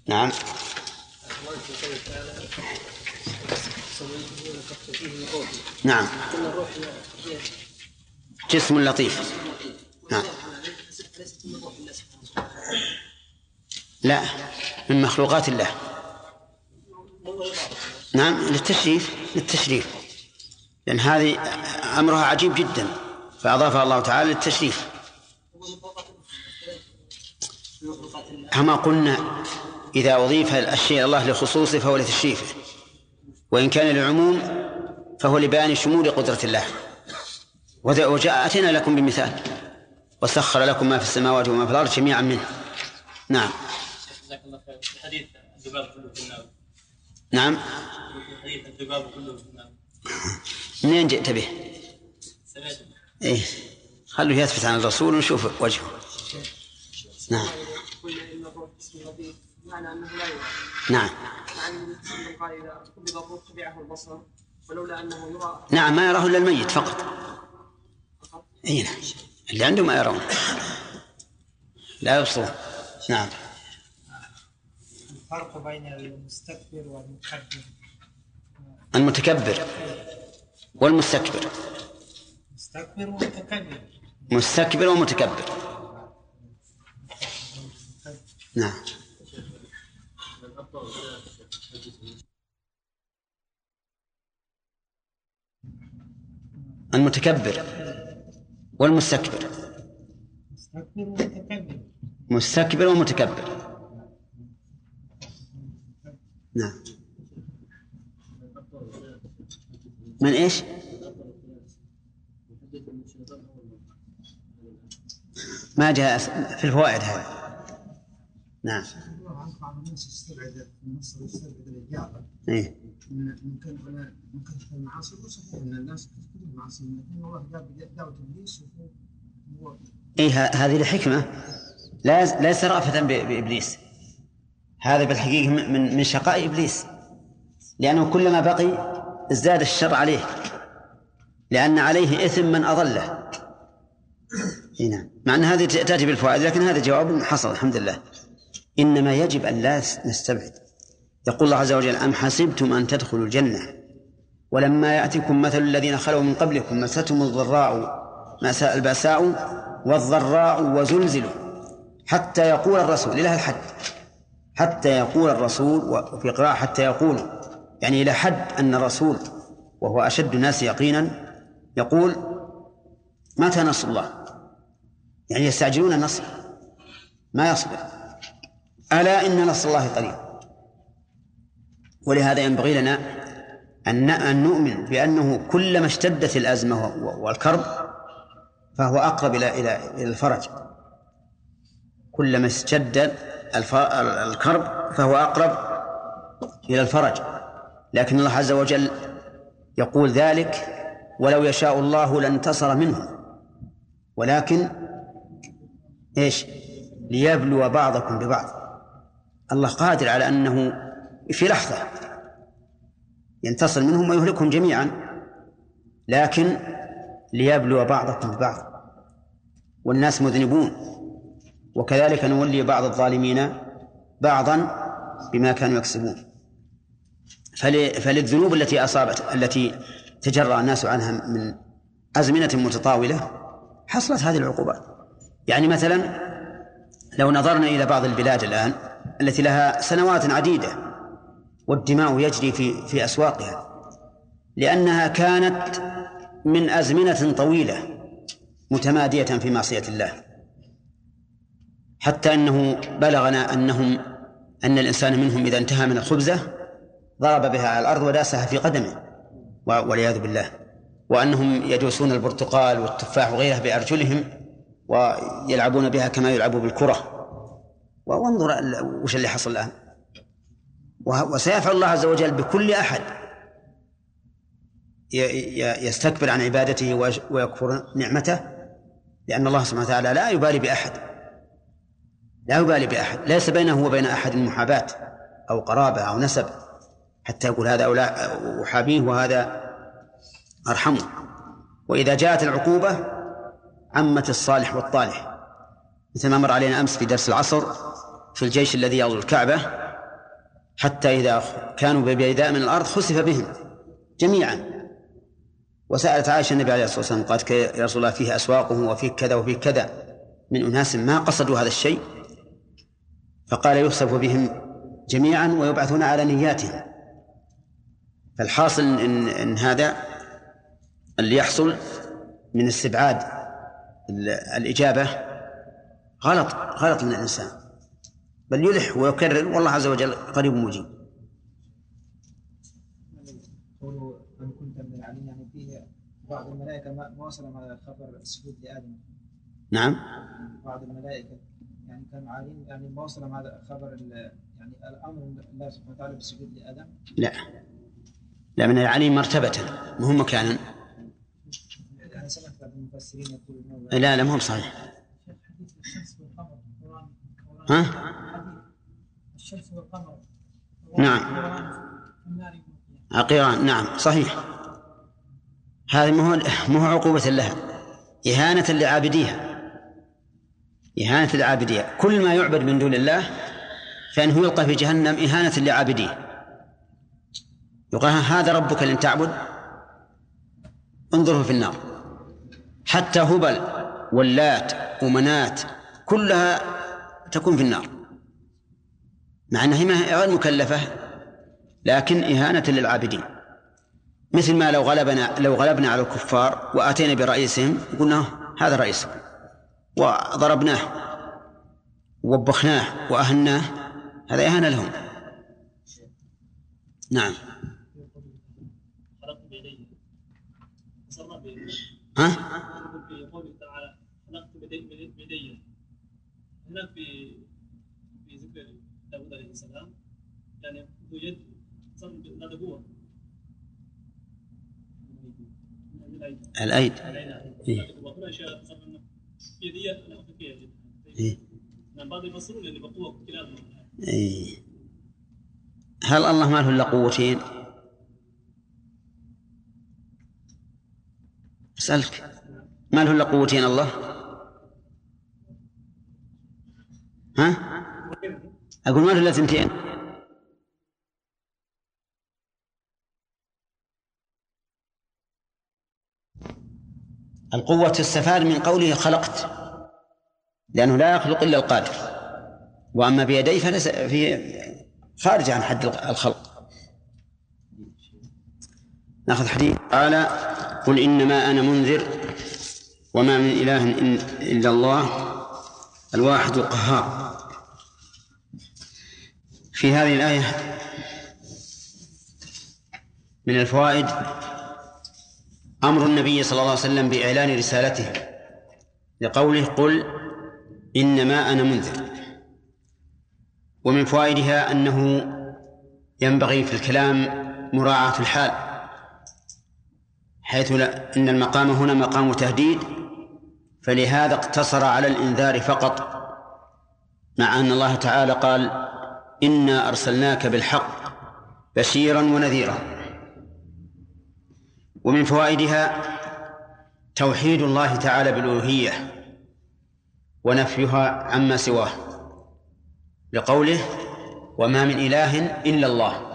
نعم. نعم. جسم لطيف. نعم. لا من مخلوقات الله. نعم للتشريف للتشريف. لأن هذه أمرها عجيب جدا. فأضافها الله تعالى للتشريف. كما قلنا إذا أضيف الشيء الله لخصوصه فهو لتشريفه. وإن كان للعموم فهو لبيان شمول قدرة الله. وجاء أتينا لكم بمثال. وسخر لكم ما في السماوات وما في الأرض جميعا منه. نعم. جزاك الله خير الذباب كله في النار نعم. الذباب كله في النار منين جئت به؟ سمعت إيه. خلوه يثبت عن الرسول ونشوف وجهه. نعم قلنا ان الروح اسم انه لا يرى نعم قال اذا قبض الروح تبعه البصر ولولا انه يرى نعم ما يراه إلا الميت فقط. إي نعم. اللي عنده ما يرون. لا يبصرون. نعم. الفرق بين المستكبر والمتكبر. المتكبر والمستكبر. مستكبر ومتكبر. مستكبر ومتكبر. نعم. المتكبر والمستكبر. مستكبر ومتكبر. نعم. من إيش؟ ما جاء في الفوائد هذا نعم. بعض الاجابه إيه؟ ممكن ممكن المعاصي صحيح ان الناس تذكر المعاصي لكن الله جاب دعوه ابليس وهو إيه هذه الحكمة لا ليس رأفة بإبليس. هذا بالحقيقة من من- شقاء إبليس. لأنه كلما بقي ازداد الشر عليه. لأن عليه إثم من أضله. إي نعم. مع أن هذه تأتي بالفوائد لكن هذا جواب حصل الحمد لله. إنما يجب أن لا نستبعد. يقول الله عز وجل أم حسبتم أن تدخلوا الجنة؟ ولما يأتكم مثل الذين خلوا من قبلكم مستهم الضراء مساء البأساء والضراء وزلزلوا حتى يقول الرسول إلى الحد حتى يقول الرسول وفي قراءة حتى يقول يعني إلى حد أن الرسول وهو أشد الناس يقينا يقول متى نصر الله؟ يعني يستعجلون النصر ما يصبر. ألا إن نصر الله قريب. ولهذا ينبغي لنا أن نؤمن بأنه كلما اشتدت الأزمة والكرب فهو أقرب إلى إلى إلى الفرج. كلما اشتد الكرب فهو أقرب إلى الفرج. لكن الله عز وجل يقول ذلك ولو يشاء الله لانتصر منهم ولكن إيش؟ ليبلو بعضكم ببعض. الله قادر على أنه في لحظة ينتصر منهم ويهلكهم جميعا لكن ليبلو بعضكم ببعض والناس مذنبون وكذلك نولي بعض الظالمين بعضا بما كانوا يكسبون. فل- فللذنوب التي أصابت التي تجرأ الناس عنها من أزمنة متطاولة حصلت هذه العقوبات. يعني مثلا لو نظرنا إلى بعض البلاد الآن التي لها سنوات عديدة والدماء يجري في في أسواقها لأنها كانت من أزمنة طويلة متمادية في معصية الله. حتى أنه بلغنا أنهم أن الإنسان منهم إذا انتهى من الخبزة ضرب بها على الأرض وداسها في قدمه والعياذ بالله. وأنهم يدوسون البرتقال والتفاح وغيرها بأرجلهم ويلعبون بها كما يلعب بالكرة. وانظر وش اللي حصل الآن. وسيفعل الله عز وجل بكل أحد. يستكبر عن عبادته ويكفر نعمته لأن الله سبحانه وتعالى لا يبالي بأحد. لا يبالي بأحد. ليس بينه وبين أحد محاباة أو قرابة أو نسب. حتى يقول هذا أولى أحابيه وهذا أرحمه. وإذا جاءت العقوبة عمت الصالح والطالح. مثل ما مر علينا أمس في درس العصر في الجيش الذي يغزو الكعبة حتى إذا كانوا ببيداء من الأرض خسف بهم جميعا. وسألت عائشة النبي عليه الصلاة والسلام قالت يا رسول الله فيه أسواقه وفيه كذا وفيه كذا. من أناس ما قصدوا هذا الشيء. فقال يخسف بهم جميعا ويبعثون على نياتهم. فالحاصل إن, إن هذا اللي يحصل من استبعاد ال- الإجابة غلط غلط من الإنسان. بل يلح ويكرر والله عز وجل قريب مجيب. قوله من كنت من العالمين يعني فيه بعض الملائكة ما هذا خبر السجود لآدم. نعم. بعض الملائكة يعني كانوا عالمين يعني ما وصلهم هذا خبر يعني الأمر الله سبحانه وتعالى بالسجود لآدم؟ لا. لا من العليم مرتبة. مهم مكانا يعني سمعت بعض المفسرين يقولون لا لا مهم صحيح ها؟ الشمس والقمر. نعم. عقيران نعم صحيح. هذه مو مو عقوبة لها. إهانة لعابديها. إهانة لعابديها. كل ما يعبد من دون الله فإنه يلقى في جهنم إهانة لعابديه. يقال هذا ربك لم تعبد؟ انظره في النار. حتى هبل واللات ومنات كلها تكون في النار. مع أنها غير مكلفة لكن إهانة للعابدين. مثل ما لو غلبنا لو غلبنا على الكفار وآتينا برئيسهم قلنا هذا رئيسكم وضربناه ووبخناه وأهناه هذا إهانة لهم. نعم. ها؟ في تعالى خلقت بيدي هنا في في ذكر داود عليه السلام يعني يد هذا هو الأيد إيه. إيه. إيه. هل الله ما له إلا قوتين؟ أسألك ما له إلا قوتين الله؟ ها؟ أقول ما إلا ثنتين. القوة تستفاد من قوله خلقت لأنه لا يخلق إلا القادر. وأما بيديه فليس في خارج عن حد الخلق. نأخذ حديث. قال قل إنما أنا منذر وما من إله إلا الله الواحد القهار. في هذه الآية من الفوائد أمر النبي صلى الله عليه وسلم بإعلان رسالته لقوله قل إنما أنا منذر. ومن فوائدها أنه ينبغي في الكلام مراعاة الحال حيث لا إن المقام هنا مقام تهديد فلهذا اقتصر على الإنذار فقط مع أن الله تعالى قال إنا أرسلناك بالحق بشيرا ونذيرا. ومن فوائدها توحيد الله تعالى بالألوهية ونفيها عما سواه لقوله وما من إله إلا الله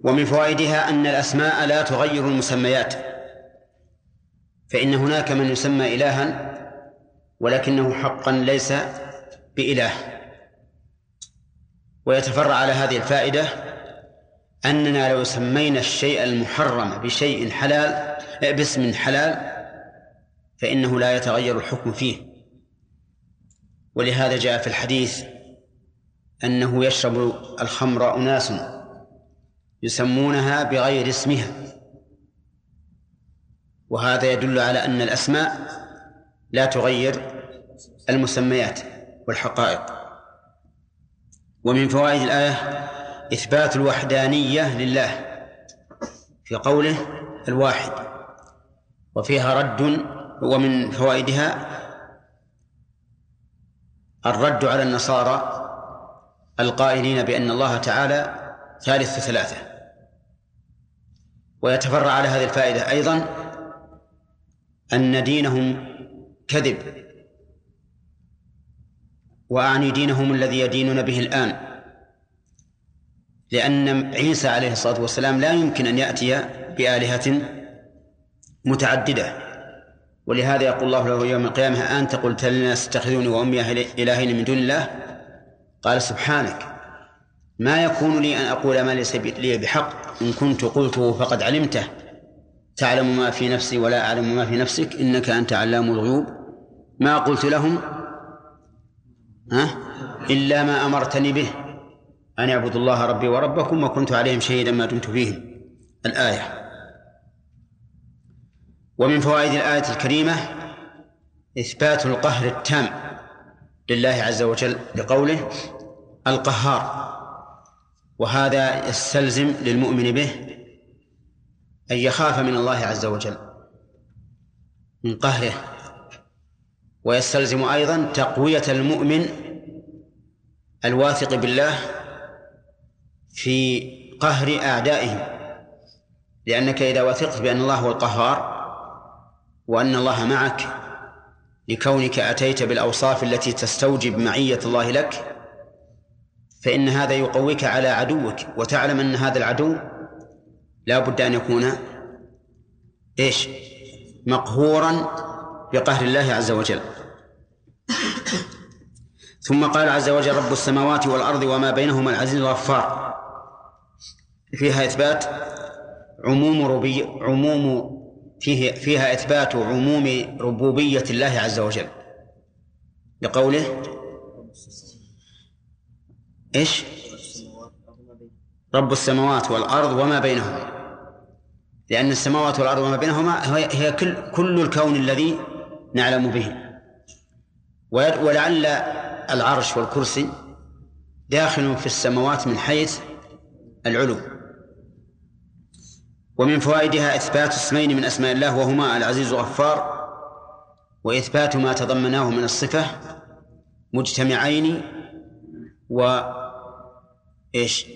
ومن فوائدها أن الأسماء لا تغير المسميات فإن هناك من يسمى إلها ولكنه حقا ليس بإله. ويتفرع على هذه الفائدة أننا لو سمينا الشيء المحرم بشيء حلال باسم حلال فإنه لا يتغير الحكم فيه. ولهذا جاء في الحديث أنه يشرب الخمر أناس يسمونها بغير اسمها. وهذا يدل على أن الأسماء لا تغير المسميات والحقائق. ومن فوائد الآية إثبات الوحدانية لله في قوله الواحد وفيها رد ومن فوائدها الرد على النصارى القائلين بأن الله تعالى ثالث ثلاثة. ويتفرع على هذه الفائدة أيضا أن دينهم كذب. وأعني دينهم الذي يدينون به الآن. لأن عيسى عليه الصلاة والسلام لا يمكن أن يأتي بآلهة متعددة. ولهذا يقول الله له يوم القيامة أنت قلت للناس اتخذوني وأمي إلهين من دون الله؟ قال سبحانك. ما يكون لي أن أقول ما ليس لي بحق. إن كنت قلته فقد علمته. تعلم ما في نفسي ولا أعلم ما في نفسك. إنك أنت علام الغيوب. ما قلت لهم ها؟ إلا ما أمرتني به. أن اعبدوا الله ربي وربكم وكنت عليهم شهيدا ما دمت فيهم. الآية. ومن فوائد الآية الكريمة إثبات القهر التام لله عز وجل بقوله القهار. وهذا يستلزم للمؤمن به أن يخاف من الله عز وجل من قهره. ويستلزم أيضا تقوية المؤمن الواثق بالله في قهر أعدائهم. لأنك إذا وثقت بأن الله هو القهار وأن الله معك لكونك أتيت بالأوصاف التي تستوجب معية الله لك فإن هذا يقويك على عدوك وتعلم أن هذا العدو لا بد أن يكون إيش؟ مقهورا بقهر الله عز وجل. ثم قال عز وجل رب السماوات والأرض وما بينهما العزيز الغفار. فيها إثبات عموم ربي عموم فيه فيها إثبات عموم ربوبية الله عز وجل. لقوله إيش؟ رب السماوات والأرض وما بينهما. لأن السماوات والأرض وما بينهما هي كل كل الكون الذي نعلم به. ولعل العرش والكرسي داخل في السماوات من حيث العلو. ومن فوائدها إثبات اسمين من أسماء الله وهما العزيز الغفار وإثبات ما تضمناه من الصفة مجتمعين و إيش؟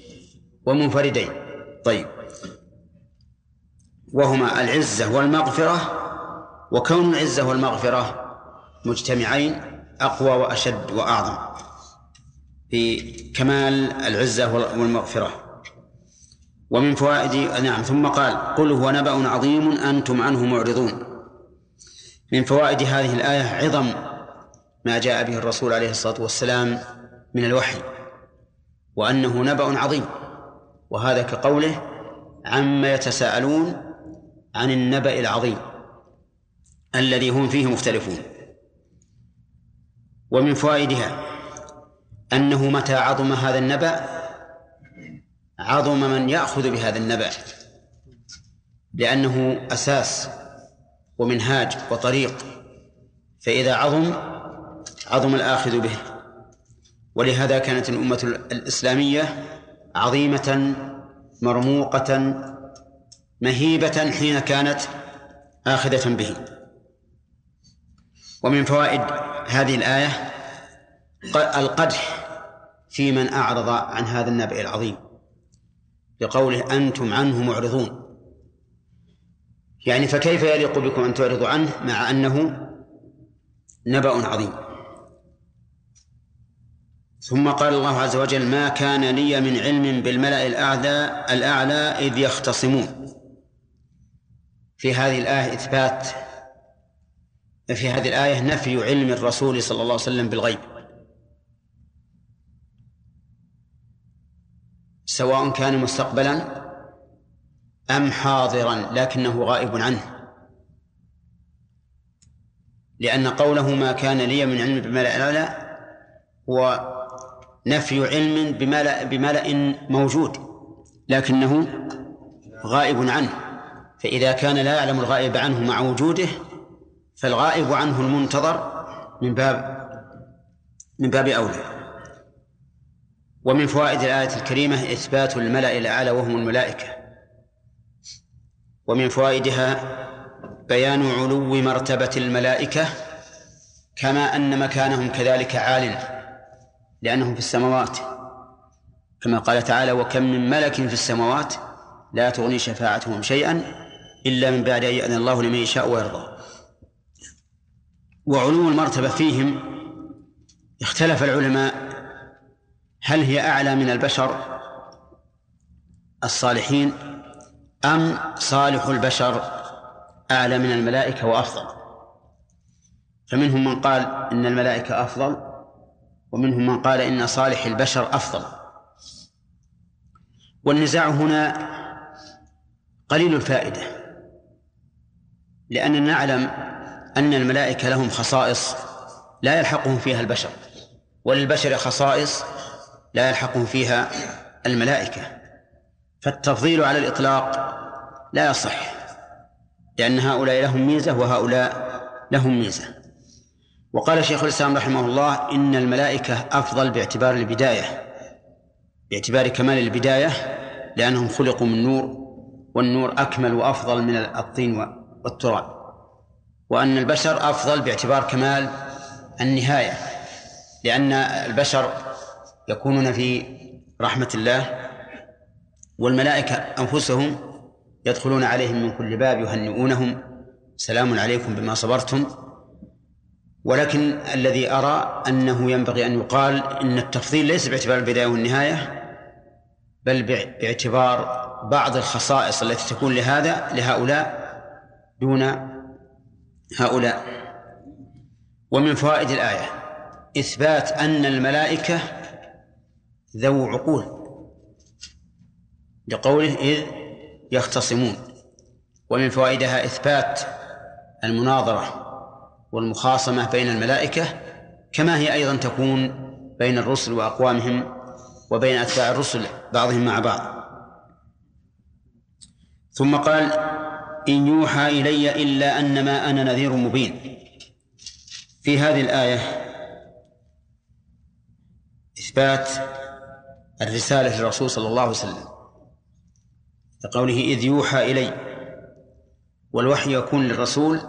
ومنفردين. طيب. وهما العزة والمغفرة وكون العزة والمغفرة مجتمعين أقوى وأشد وأعظم في كمال العزة والمغفرة. ومن فوائد نعم ثم قال قل هو نبأ عظيم أنتم عنه معرضون. من فوائد هذه الآية عظم ما جاء به الرسول عليه الصلاة والسلام من الوحي وأنه نبأ عظيم وهذا كقوله عما يتساءلون عن النبأ العظيم. الذي هم فيه مختلفون. ومن فوائدها أنه متى عظم هذا النبأ؟ عظم من يأخذ بهذا النبأ لأنه أساس ومنهاج وطريق فإذا عظم عظم الآخذ به. ولهذا كانت الأمة الإسلامية عظيمة مرموقة مهيبة حين كانت آخذة به. ومن فوائد هذه الآية القدح في من أعرض عن هذا النبأ العظيم بقوله أنتم عنه معرضون. يعني فكيف يليق بكم أن تعرضوا عنه مع أنه نبأ عظيم؟ ثم قال الله عز وجل ما كان لي من علم بالملأ الأعلى الأعلى إذ يختصمون. في هذه الآية إثبات في هذه الآية نفي علم الرسول صلى الله عليه وسلم بالغيب. سواء كان مستقبلا أم حاضرا لكنه غائب عنه. لأن قوله ما كان لي من علم بملأ الأعلى هو نفي علم بملأ بملأ موجود لكنه غائب عنه. فإذا كان لا يعلم الغائب عنه مع وجوده فالغائب عنه المنتظر من باب من باب أولى. ومن فوائد الآية الكريمة إثبات الملأ الأعلى وهم الملائكة. ومن فوائدها بيان علو مرتبة الملائكة كما أن مكانهم كذلك عال لأنهم في السماوات. كما قال تعالى وكم من ملك في السماوات لا تغني شفاعتهم شيئا إلا من بعد أن يأذن الله لمن يشاء ويرضى. وعلو المرتبة فيهم اختلف العلماء هل هي أعلى من البشر الصالحين أم صالح البشر أعلى من الملائكة وأفضل؟ فمنهم من قال إن الملائكة أفضل ومنهم من قال إن صالح البشر أفضل. والنزاع هنا قليل الفائدة لأننا نعلم أن الملائكة لهم خصائص لا يلحقهم فيها البشر وللبشر خصائص لا يلحقهم فيها الملائكة. فالتفضيل على الإطلاق لا يصح لأن هؤلاء لهم ميزة وهؤلاء لهم ميزة. وقال شيخ الإسلام رحمه الله إن الملائكة أفضل باعتبار البداية باعتبار كمال البداية لأنهم خلقوا من نور والنور أكمل وأفضل من الطين والتراب. وأن البشر أفضل باعتبار كمال النهاية لأن البشر يكونون في رحمة الله والملائكة أنفسهم يدخلون عليهم من كل باب يهنئونهم سلام عليكم بما صبرتم. ولكن الذي أرى أنه ينبغي أن يقال إن التفضيل ليس باعتبار البداية والنهاية بل باعتبار بعض الخصائص التي تكون لهذا لهؤلاء دون هؤلاء. ومن فوائد الآية إثبات أن الملائكة ذو عقول لقوله إذ يختصمون. ومن فوائدها إثبات المناظرة والمخاصمة بين الملائكة كما هي أيضا تكون بين الرسل وأقوامهم وبين أتباع الرسل بعضهم مع بعض. ثم قال إن يوحى إلي إلا أنما أنا نذير مبين. في هذه الآية إثبات الرسالة للرسول صلى الله عليه وسلم لقوله إذ يوحى إلي والوحي يكون للرسول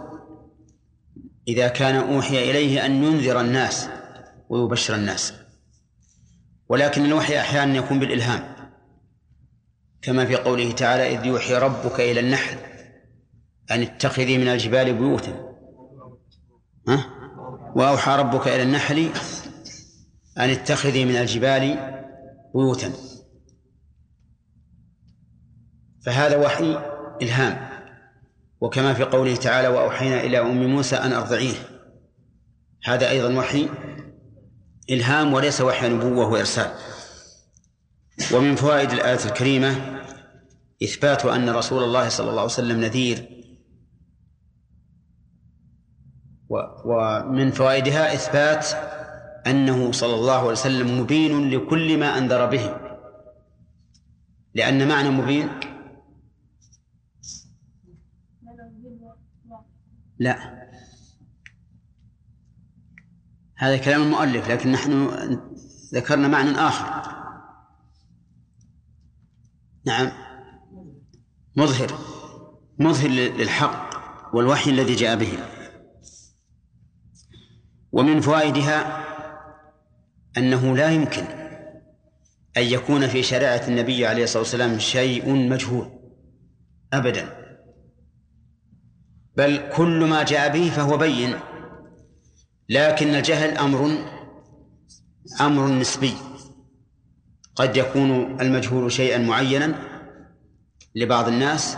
إذا كان أوحي إليه أن ينذر الناس ويبشر الناس. ولكن الوحي أحيانا يكون بالإلهام كما في قوله تعالى إذ يوحي ربك إلى النحل. أن اتخذي من الجبال بيوتا. ها؟ وأوحى ربك إلى النحل أن اتخذي من الجبال بيوتا. فهذا وحي إلهام. وكما في قوله تعالى وأوحينا إلى أم موسى أن أرضعيه. هذا أيضا وحي إلهام وليس وحي نبوة وإرسال. ومن فوائد الآية الكريمة إثبات أن رسول الله صلى الله عليه وسلم نذير ومن فوائدها إثبات أنه صلى الله عليه وسلم مبين لكل ما أنذر به. لأن معنى مبين؟ لا. هذا كلام المؤلف لكن نحن ذكرنا معنى آخر. نعم. مظهر. مظهر للحق والوحي الذي جاء به. ومن فوائدها أنه لا يمكن أن يكون في شريعة النبي عليه الصلاة والسلام شيء مجهول أبدا. بل كل ما جاء به فهو بين لكن الجهل أمر أمر نسبي. قد يكون المجهول شيئا معينا لبعض الناس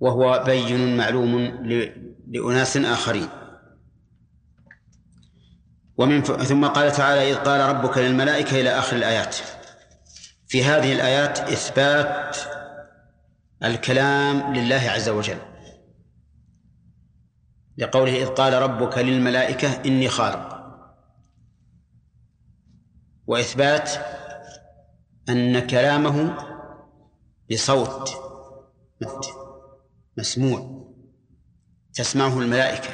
وهو بين معلوم لأناس آخرين. ومن ف... ثم قال تعالى إذ قال ربك للملائكة إلى آخر الآيات. في هذه الآيات إثبات الكلام لله عز وجل. لقوله إذ قال ربك للملائكة إني خالق. وإثبات أن كلامه بصوت مسموع تسمعه الملائكة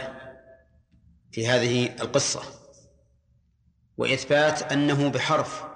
في هذه القصة. وإثبات أنه بحرف.